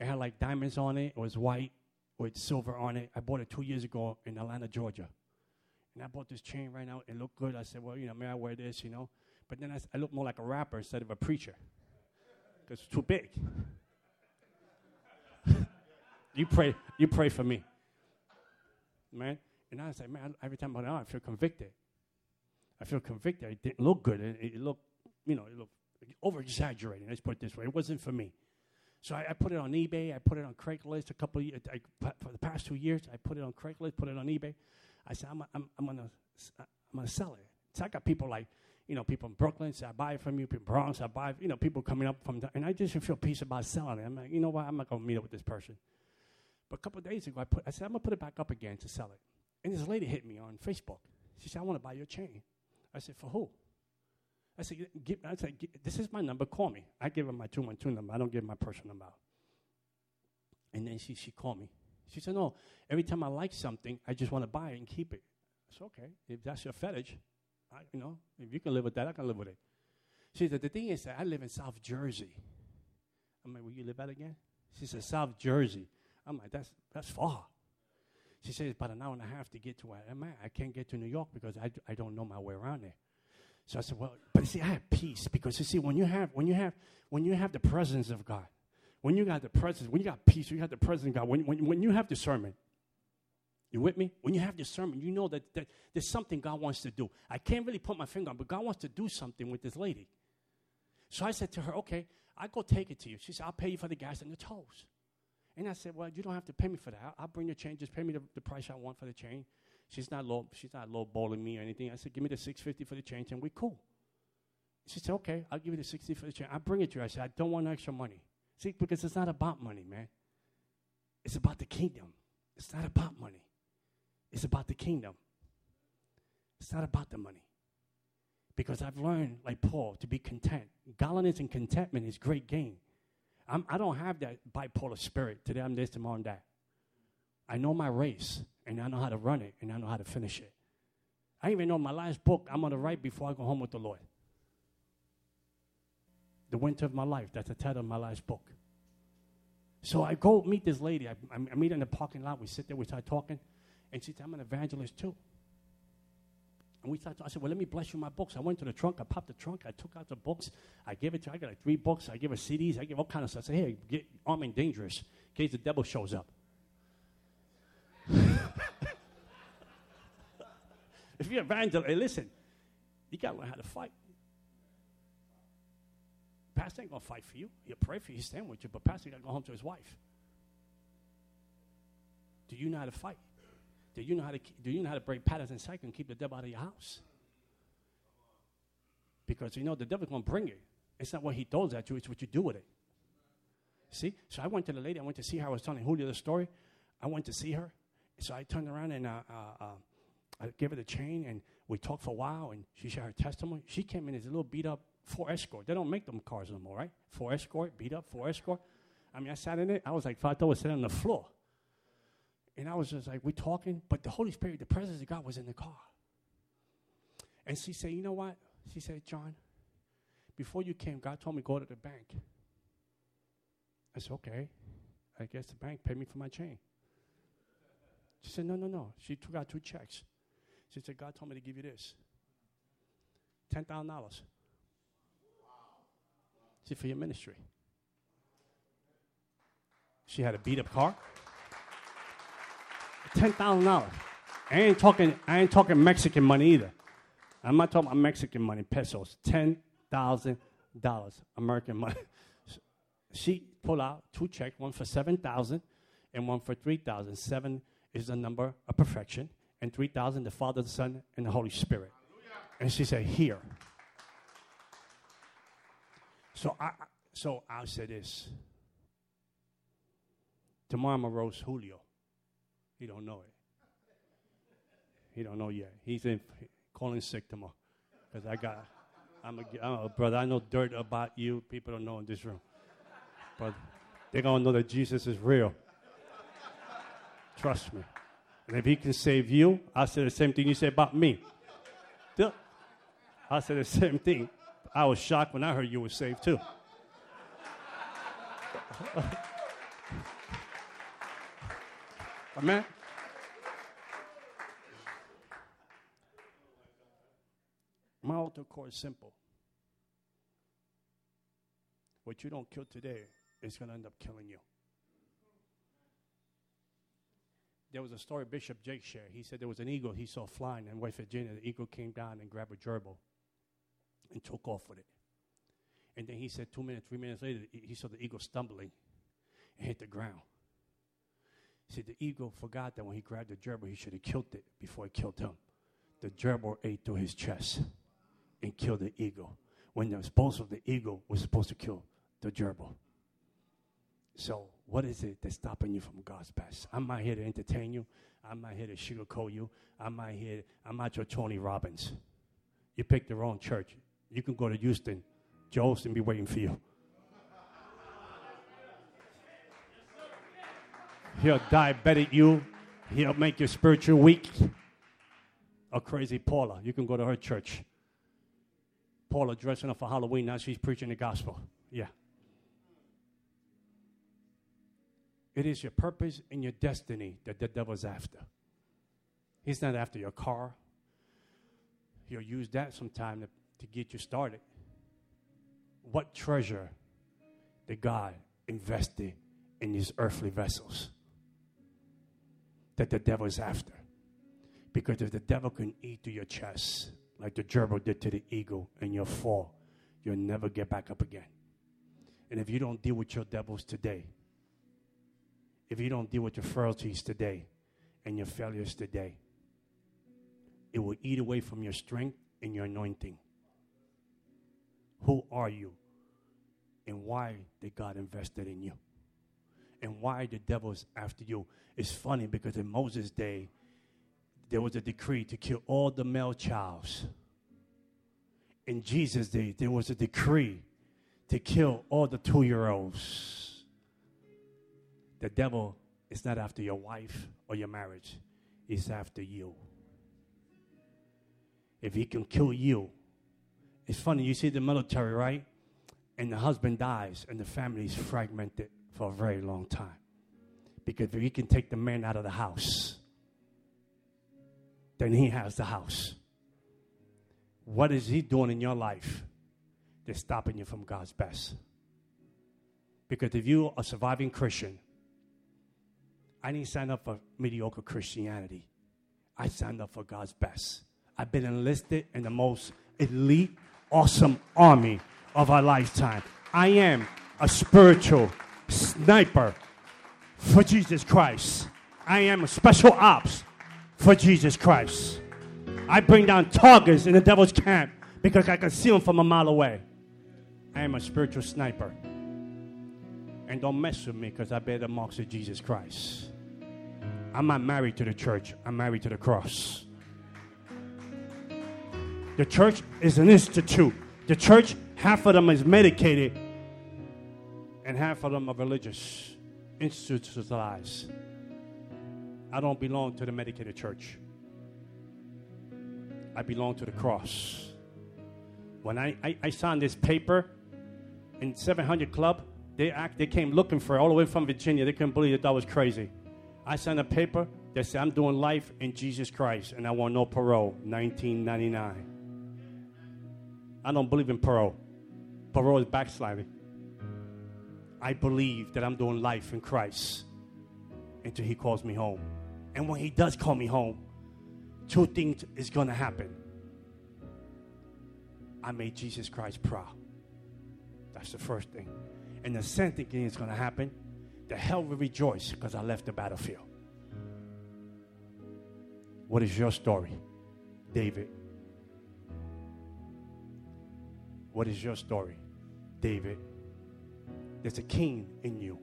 It had like diamonds on it. It was white with silver on it. I bought it two years ago in Atlanta, Georgia. And I bought this chain right now. It looked good. I said, well, you know, may I wear this, you know? But then I, I look more like a rapper instead of a preacher because it's too big. (laughs) you pray, you pray for me, man. And I like, man, every time I go I feel convicted. I feel convicted. It didn't look good. It, it looked, you know, it looked over exaggerating. Let's put it this way. It wasn't for me. So I, I, put it on eBay. I put it on Craigslist a couple of. I, for the past two years, I put it on Craigslist, put it on eBay. I said, I'm, I'm, I'm going to uh, I'm gonna sell it. So I got people like, you know, people in Brooklyn say, I buy it from you. People in Bronx, I buy. You know, people coming up from, and I just didn't feel peace about selling it. I'm like, you know what? I'm not going to meet up with this person. But a couple of days ago, I, put, I said, I'm going to put it back up again to sell it. And this lady hit me on Facebook. She said, I want to buy your chain. I said, for who? I said, give, I said this is my number. Call me. I give her my 212 number. I don't give my personal number out. And then she, she called me. She said, No, every time I like something, I just want to buy it and keep it. It's okay. If that's your fetish, I, you know, if you can live with that, I can live with it. She said, The thing is that I live in South Jersey. I'm like, will you live at again? She said, South Jersey. I'm like, That's, that's far. She said, It's about an hour and a half to get to where I'm at. I can't get to New York because I, I don't know my way around there. So I said, Well, but see, I have peace because you see, when you have, when you have, when you have the presence of God, when you got the presence, when you got peace, when you got the presence of God, when, when, when you have discernment, you with me? When you have discernment, you know that, that there's something God wants to do. I can't really put my finger on, but God wants to do something with this lady. So I said to her, okay, I'll go take it to you. She said, I'll pay you for the gas and the tolls. And I said, well, you don't have to pay me for that. I'll, I'll bring the chain. Just pay me the, the, price I want for the chain. She's not low. She's not low balling me or anything. I said, give me the six fifty for the change, and we cool. She said, okay, I'll give you the sixty for the chain. I'll bring it to you. I said, I don't want extra money. See, because it's not about money, man. It's about the kingdom. It's not about money. It's about the kingdom. It's not about the money. Because I've learned, like Paul, to be content. Godliness and contentment is great gain. I'm, I do not have that bipolar spirit. Today I'm this, tomorrow I'm that. I know my race, and I know how to run it, and I know how to finish it. I even know my last book I'm going to write before I go home with the Lord. The Winter of My Life. That's the title of my last book. So I go meet this lady. I, I meet her in the parking lot. We sit there, we start talking. And she said, I'm an evangelist too. And we started, I said, well, let me bless you my books. I went to the trunk. I popped the trunk. I took out the books. I gave it to her. I got like three books. I give her CDs. I give all kind of stuff. I said, hey, get armed and dangerous in case the devil shows up. If you're evangelist, listen, you got to learn how to fight. Pastor ain't going to fight for you. He'll pray for you, stand with you, but Pastor got to go home to his wife. Do you know how to fight? Do you know how to, do you know how to break patterns and cycles and keep the devil out of your house? Because you know the devil's going to bring it. It's not what he throws at you, it's what you do with it. See? So I went to the lady, I went to see her. I was telling Julio the story. I went to see her. So I turned around and uh, uh, uh, I gave her the chain and we talked for a while and she shared her testimony. She came in as a little beat up Ford Escort. They don't make them cars anymore, right? Ford Escort, beat up Ford Escort. I mean, I sat in it. I was like, I thought I was sitting on the floor. And I was just like, we talking, but the Holy Spirit, the presence of God was in the car. And she said, you know what? She said, John, before you came, God told me go to the bank. I said, okay. I guess the bank paid me for my chain. She said, no, no, no. She took out two checks. She said, God told me to give you this. $10,000. She said, for your ministry. She had a beat up car ten thousand dollars. I ain't talking. I ain't talking Mexican money either. I'm not talking about Mexican money, pesos. Ten thousand dollars, American money. (laughs) She pulled out two checks, one for seven thousand, and one for three thousand. Seven is the number of perfection, and three thousand the Father, the Son, and the Holy Spirit. And she said, "Here." So I, so I said this. Tomorrow I'm gonna roast Julio. He don't know it. He don't know yet. He's in calling sick tomorrow because I got. I'm a, I'm a brother. I know dirt about you. People don't know in this room, but they're gonna know that Jesus is real. Trust me. And if he can save you, I say the same thing you say about me. I said the same thing. I was shocked when I heard you were saved too. Amen. My altar call is simple. What you don't kill today is going to end up killing you. There was a story Bishop Jake shared. He said there was an eagle he saw flying in West Virginia. The eagle came down and grabbed a gerbil and took off with it. And then he said two minutes, three minutes later, he saw the eagle stumbling and hit the ground. He said the eagle forgot that when he grabbed the gerbil, he should have killed it before he killed him. The gerbil ate through his chest and killed the eagle when the supposed the eagle was supposed to kill the gerbil. So, what is it that's stopping you from God's best? I'm not here to entertain you. I'm not here to sugarcoat you. I'm not here. I'm not your Tony Robbins. You picked the wrong church. You can go to Houston. Joe's and be waiting for you. He'll diabetic you. He'll make you spiritual weak. A crazy Paula. You can go to her church. Paula dressing up for Halloween. Now she's preaching the gospel. Yeah. It is your purpose and your destiny that the devil's after. He's not after your car. He'll use that sometime to, to get you started. What treasure did God invested in these earthly vessels? that the devil is after. Because if the devil can eat through your chest, like the gerbil did to the eagle, and you'll fall, you'll never get back up again. And if you don't deal with your devils today, if you don't deal with your frailties today and your failures today, it will eat away from your strength and your anointing. Who are you? And why did God invested in you? and why the devil is after you. It's funny because in Moses' day, there was a decree to kill all the male childs. In Jesus' day, there was a decree to kill all the two year olds. The devil is not after your wife or your marriage, he's after you. If he can kill you, it's funny, you see the military, right? And the husband dies and the family is fragmented for a very long time. Because if he can take the man out of the house, then he has the house. What is He doing in your life that's stopping you from God's best? Because if you are a surviving Christian, I didn't sign up for mediocre Christianity. I signed up for God's best. I've been enlisted in the most elite, awesome army of our lifetime. I am a spiritual sniper for Jesus Christ. I am a special ops for Jesus Christ. I bring down targets in the devil's camp because I can see them from a mile away. I am a spiritual sniper. And don't mess with me because I bear the marks of Jesus Christ. I'm not married to the church, I'm married to the cross. The church is an institute. The church, half of them is medicated, and half of them are religious, institutionalized. I don't belong to the medicated church. I belong to the cross. When I, I, I signed this paper in 700 Club, they, act, they came looking for it all the way from Virginia. They couldn't believe that that was crazy. I signed a paper that said, I'm doing life in Jesus Christ and I want no parole, 1999. I don't believe in parole. Parole is backsliding. I believe that I'm doing life in Christ until He calls me home. And when He does call me home, two things is going to happen. I made Jesus Christ proud. That's the first thing. And the second thing is going to happen. The hell will rejoice because I left the battlefield. What is your story, David? What is your story, David? There's a king in you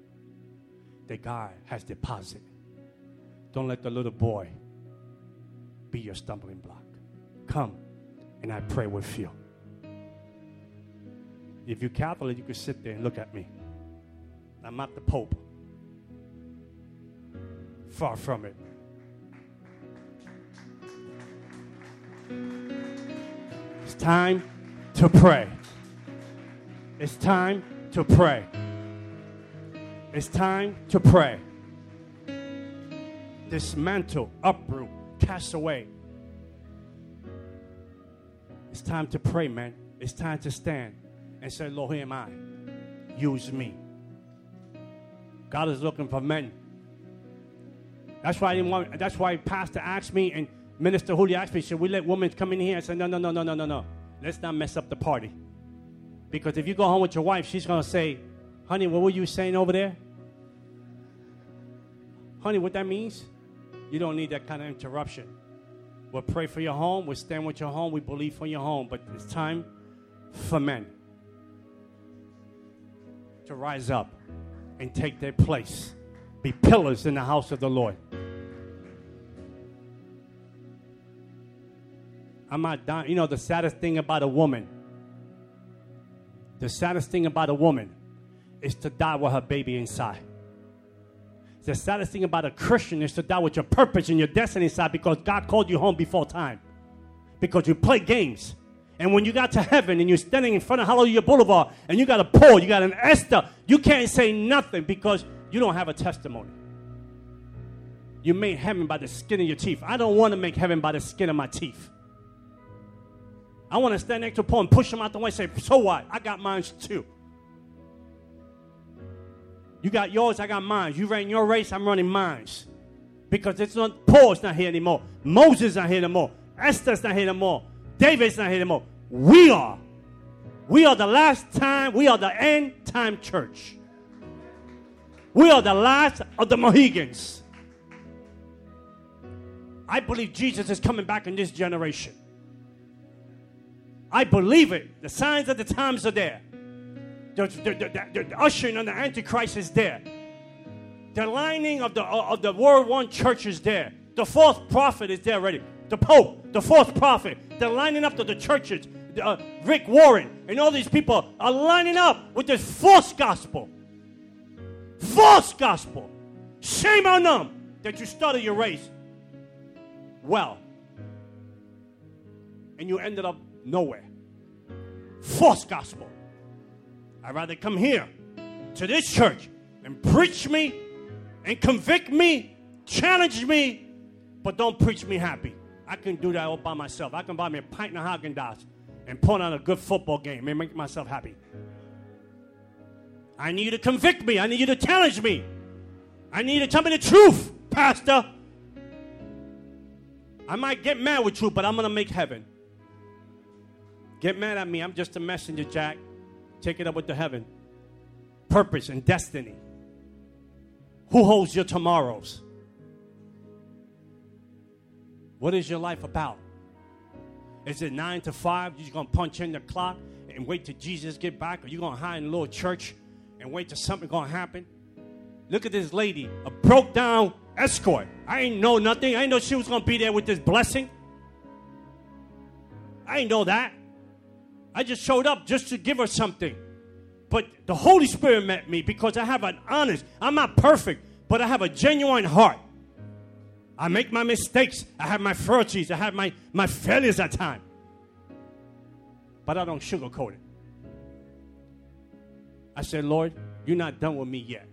that God has deposited. Don't let the little boy be your stumbling block. Come and I pray with you. If you're Catholic, you can sit there and look at me. I'm not the Pope. Far from it. It's time to pray. It's time to pray. It's time to pray. Dismantle, uproot, cast away. It's time to pray, man. It's time to stand and say, Lord, here am I. Use me. God is looking for men. That's why I didn't want. That's why Pastor asked me and Minister Julio asked me, should we let women come in here? I said, no, no, no, no, no, no, no. Let's not mess up the party. Because if you go home with your wife, she's to say, honey, what were you saying over there? Honey, what that means? You don't need that kind of interruption. We'll pray for your home. We'll stand with your home. We believe for your home. But it's time for men to rise up and take their place, be pillars in the house of the Lord. I'm not dying. You know, the saddest thing about a woman, the saddest thing about a woman is to die with her baby inside. The saddest thing about a Christian is to die with your purpose and your destiny inside because God called you home before time. Because you play games. And when you got to heaven and you're standing in front of Hallelujah Boulevard and you got a Paul, you got an Esther, you can't say nothing because you don't have a testimony. You made heaven by the skin of your teeth. I don't want to make heaven by the skin of my teeth. I want to stand next to Paul and push him out the way and say, So what? I got mine too. You got yours, I got mine. You ran your race, I'm running mine. Because it's not Paul's not here anymore. Moses not here anymore. Esther's not here anymore. David's not here anymore. We are. We are the last time, we are the end time church. We are the last of the Mohegans. I believe Jesus is coming back in this generation. I believe it. The signs of the times are there. The, the, the, the ushering of the Antichrist is there. The lining of the, of the World One church is there. The fourth prophet is there already. The Pope, the fourth prophet. They're lining up to the churches. Uh, Rick Warren and all these people are lining up with this false gospel. False gospel. Shame on them that you started your race well. And you ended up nowhere. False gospel. I'd rather come here to this church and preach me and convict me, challenge me, but don't preach me happy. I can do that all by myself. I can buy me a pint of Haagen Dazs and put on a good football game and make myself happy. I need you to convict me. I need you to challenge me. I need you to tell me the truth, Pastor. I might get mad with you, but I'm going to make heaven. Get mad at me. I'm just a messenger, Jack. Take it up with the heaven. Purpose and destiny. Who holds your tomorrows? What is your life about? Is it nine to five? You're gonna punch in the clock and wait till Jesus get back, or you gonna hide in a little church and wait till something gonna happen? Look at this lady, a broke down escort. I ain't know nothing. I ain't know she was gonna be there with this blessing. I ain't know that. I just showed up just to give her something. But the Holy Spirit met me because I have an honest, I'm not perfect, but I have a genuine heart. I make my mistakes. I have my frailties. I have my, my failures at times. But I don't sugarcoat it. I said, Lord, you're not done with me yet.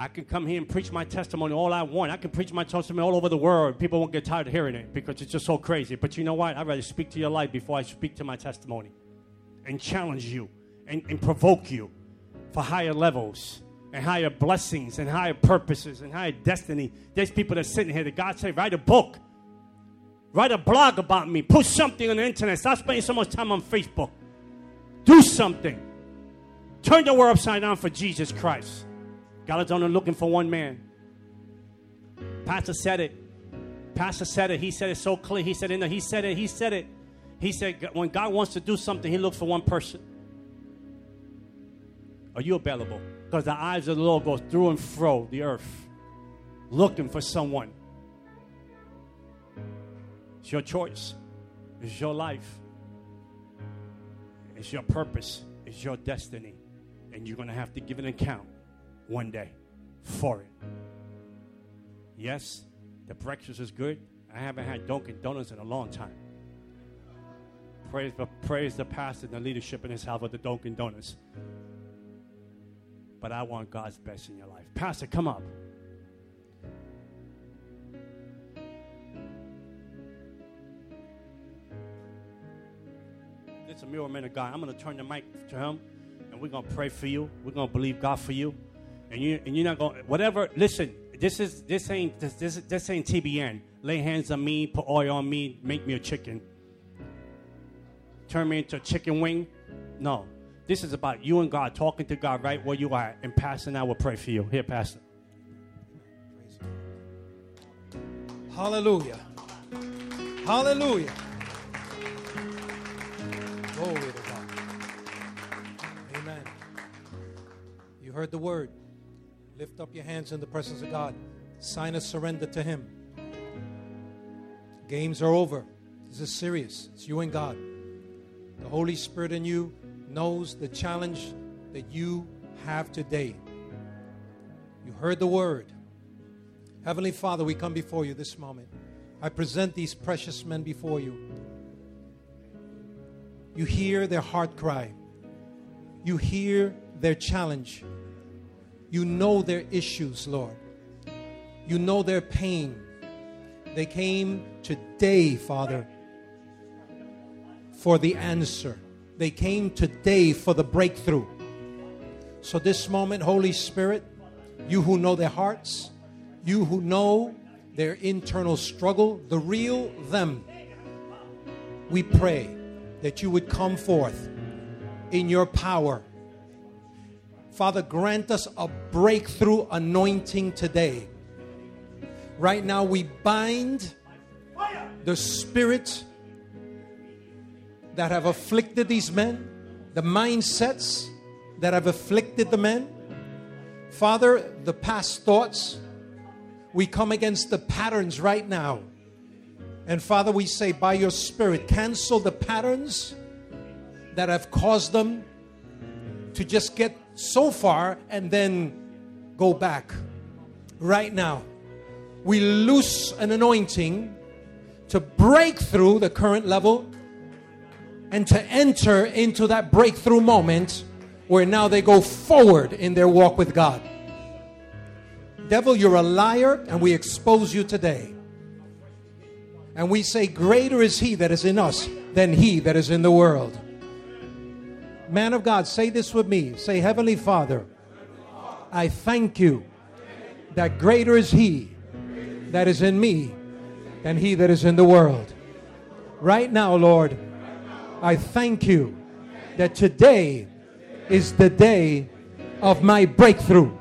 I can come here and preach my testimony all I want. I can preach my testimony all over the world. People won't get tired of hearing it because it's just so crazy. But you know what? I'd rather speak to your life before I speak to my testimony and challenge you and, and provoke you for higher levels and higher blessings and higher purposes and higher destiny. There's people that are sitting here that God said, write a book, write a blog about me, put something on the internet, stop spending so much time on Facebook. Do something. Turn the world upside down for Jesus Christ. God is only looking for one man. Pastor said it. Pastor said it. He said it so clear. He said it. He said it. He said it. He said when God wants to do something, He looks for one person. Are you available? Because the eyes of the Lord go through and fro the earth, looking for someone. It's your choice. It's your life. It's your purpose. It's your destiny. And you're going to have to give an account one day for it. Yes, the breakfast is good. I haven't had Dunkin' Donuts in a long time. Praise the, praise the pastor and the leadership in his house with the Dunkin' Donuts. But I want God's best in your life. Pastor, come up. It's a mirror man of God. I'm going to turn the mic to him, and we're going to pray for you. We're going to believe God for you and you and you're not going whatever. Listen, this is this ain't this this, this ain't TBN. Lay hands on me, put oil on me, make me a chicken. Turn me into a chicken wing. No, this is about you and God talking to God right where you are, and Pastor and I will pray for you. Here, Pastor. Hallelujah. Hallelujah. Glory to God. Amen. You heard the word. Lift up your hands in the presence of God. Sign a surrender to Him. Games are over. This is serious. It's you and God. The Holy Spirit in you knows the challenge that you have today. You heard the word. Heavenly Father, we come before you this moment. I present these precious men before you. You hear their heart cry. You hear their challenge. You know their issues, Lord. You know their pain. They came today, Father, for the answer. They came today for the breakthrough. So, this moment, Holy Spirit, you who know their hearts, you who know their internal struggle, the real them, we pray that you would come forth in your power Father, grant us a breakthrough anointing today. Right now, we bind the spirits that have afflicted these men, the mindsets that have afflicted the men. Father, the past thoughts, we come against the patterns right now. And Father, we say, by your Spirit, cancel the patterns that have caused them to just get so far and then go back. Right now, we loose an anointing to break through the current level and to enter into that breakthrough moment where now they go forward in their walk with God. Devil, you're a liar, and we expose you today. And we say, Greater is He that is in us than he that is in the world. Man of God, say this with me. Say, Heavenly Father, I thank you that greater is he that is in me than he that is in the world. Right now, Lord, I thank you that today is the day of my breakthrough.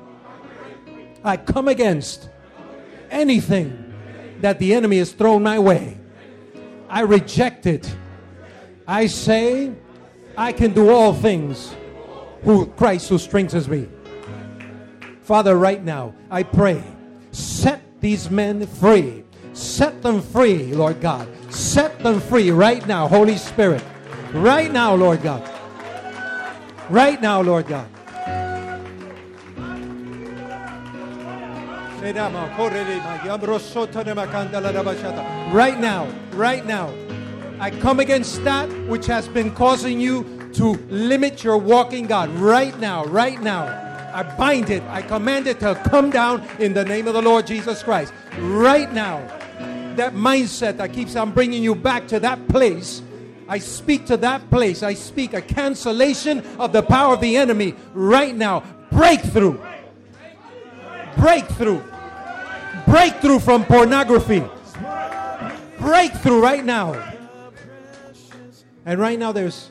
I come against anything that the enemy has thrown my way. I reject it. I say, I can do all things who Christ who strengthens me. Father, right now, I pray, set these men free. Set them free, Lord God. Set them free right now, Holy Spirit. Right now, Lord God. Right now, Lord God. Right now, right now, I come against that which has been causing you to limit your walking, God. Right now, right now. I bind it. I command it to come down in the name of the Lord Jesus Christ. Right now, that mindset that keeps on bringing you back to that place. I speak to that place. I speak a cancellation of the power of the enemy right now. Breakthrough. Breakthrough. Breakthrough from pornography. Breakthrough right now. And right now, there's,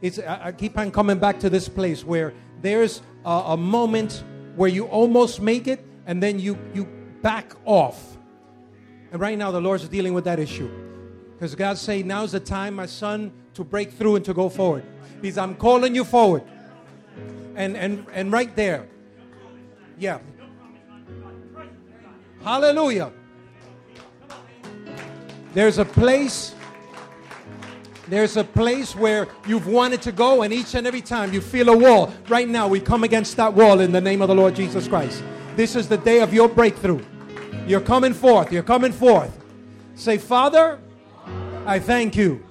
it's, I keep on coming back to this place where there's a, a moment where you almost make it and then you, you back off. And right now, the Lord's dealing with that issue. Because God's saying, now's the time, my son, to break through and to go forward. He's, I'm calling you forward. And, and, and right there, yeah. Hallelujah. There's a place there's a place where you've wanted to go, and each and every time you feel a wall. Right now, we come against that wall in the name of the Lord Jesus Christ. This is the day of your breakthrough. You're coming forth. You're coming forth. Say, Father, I thank you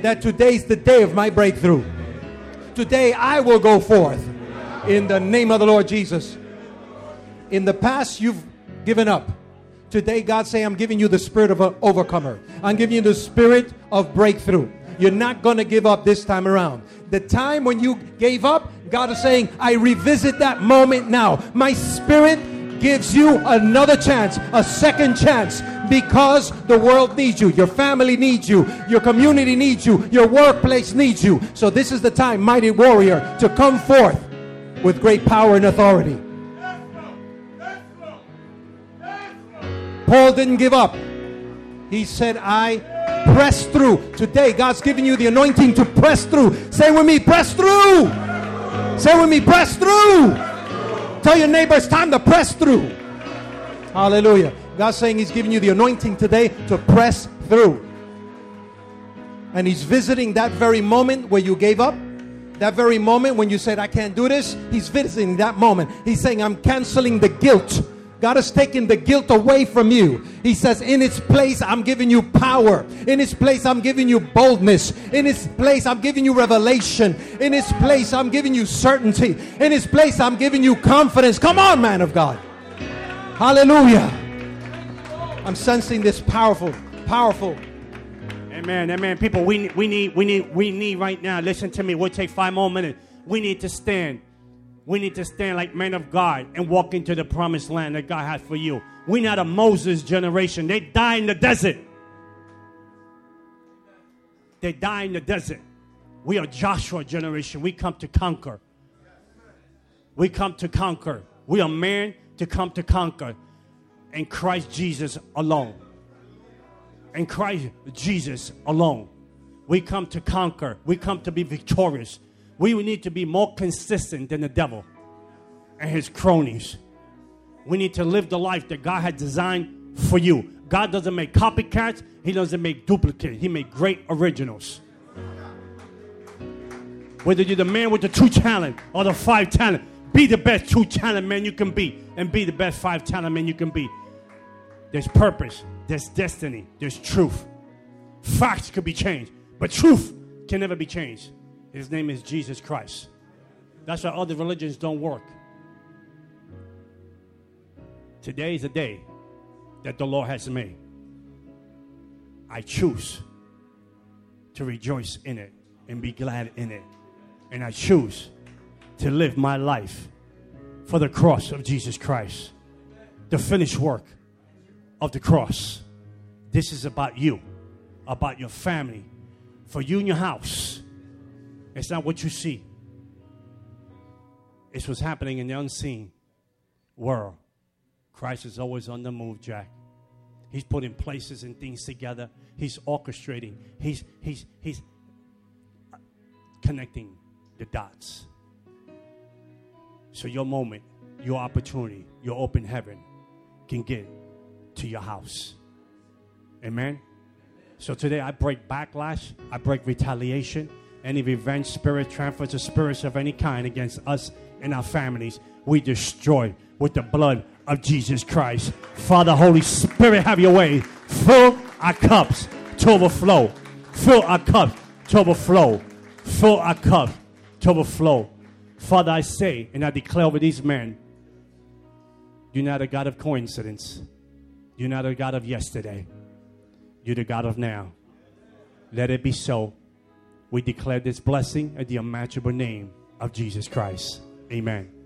that today's the day of my breakthrough. Today I will go forth in the name of the Lord Jesus. In the past, you've given up. Today, God say, I'm giving you the spirit of an overcomer. I'm giving you the spirit of breakthrough. You're not going to give up this time around. The time when you gave up, God is saying, I revisit that moment now. My spirit gives you another chance, a second chance, because the world needs you, your family needs you, your community needs you, your workplace needs you. So, this is the time, mighty warrior, to come forth with great power and authority. Paul didn't give up. He said, I press through. Today, God's giving you the anointing to press through. Say with me, press through. Say with me, press through. Tell your neighbor it's time to press through. Hallelujah. God's saying He's giving you the anointing today to press through. And He's visiting that very moment where you gave up. That very moment when you said, I can't do this. He's visiting that moment. He's saying, I'm canceling the guilt God has taken the guilt away from you. He says, In its place, I'm giving you power. In its place, I'm giving you boldness. In its place, I'm giving you revelation. In its place, I'm giving you certainty. In its place, I'm giving you confidence. Come on, man of God. Hallelujah. I'm sensing this powerful, powerful. Amen, amen. People, we, we need, we need, we need right now. Listen to me. We'll take five more minutes. We need to stand. We need to stand like men of God and walk into the promised land that God has for you. We're not a Moses generation. They die in the desert. They die in the desert. We are Joshua generation. We come to conquer. We come to conquer. We are men to come to conquer. In Christ Jesus alone. In Christ Jesus alone. We come to conquer. We come to be victorious. We need to be more consistent than the devil and his cronies. We need to live the life that God had designed for you. God doesn't make copycats, He doesn't make duplicates, He makes great originals. Whether you're the man with the two talent or the five talent, be the best two talent man you can be and be the best five talent man you can be. There's purpose, there's destiny, there's truth. Facts could be changed, but truth can never be changed. His name is Jesus Christ. That's why other religions don't work. Today is a day that the Lord has made. I choose to rejoice in it and be glad in it. And I choose to live my life for the cross of Jesus Christ, the finished work of the cross. This is about you, about your family, for you and your house. It's not what you see, it's what's happening in the unseen world. Christ is always on the move, Jack. He's putting places and things together. He's orchestrating. He's he's he's connecting the dots. So your moment, your opportunity, your open heaven can get to your house. Amen. So today I break backlash, I break retaliation, any revenge spirit, transfers of spirits of any kind against us and our families. We destroy with the blood of Jesus Christ. Father, Holy Spirit, have your way. Fill our cups to overflow. Fill our cups to overflow. Fill our cups to overflow. Father, I say and I declare over these men, you're not a God of coincidence. You're not a God of yesterday. You're the God of now. Let it be so. We declare this blessing in the unmatchable name of Jesus Christ. Amen.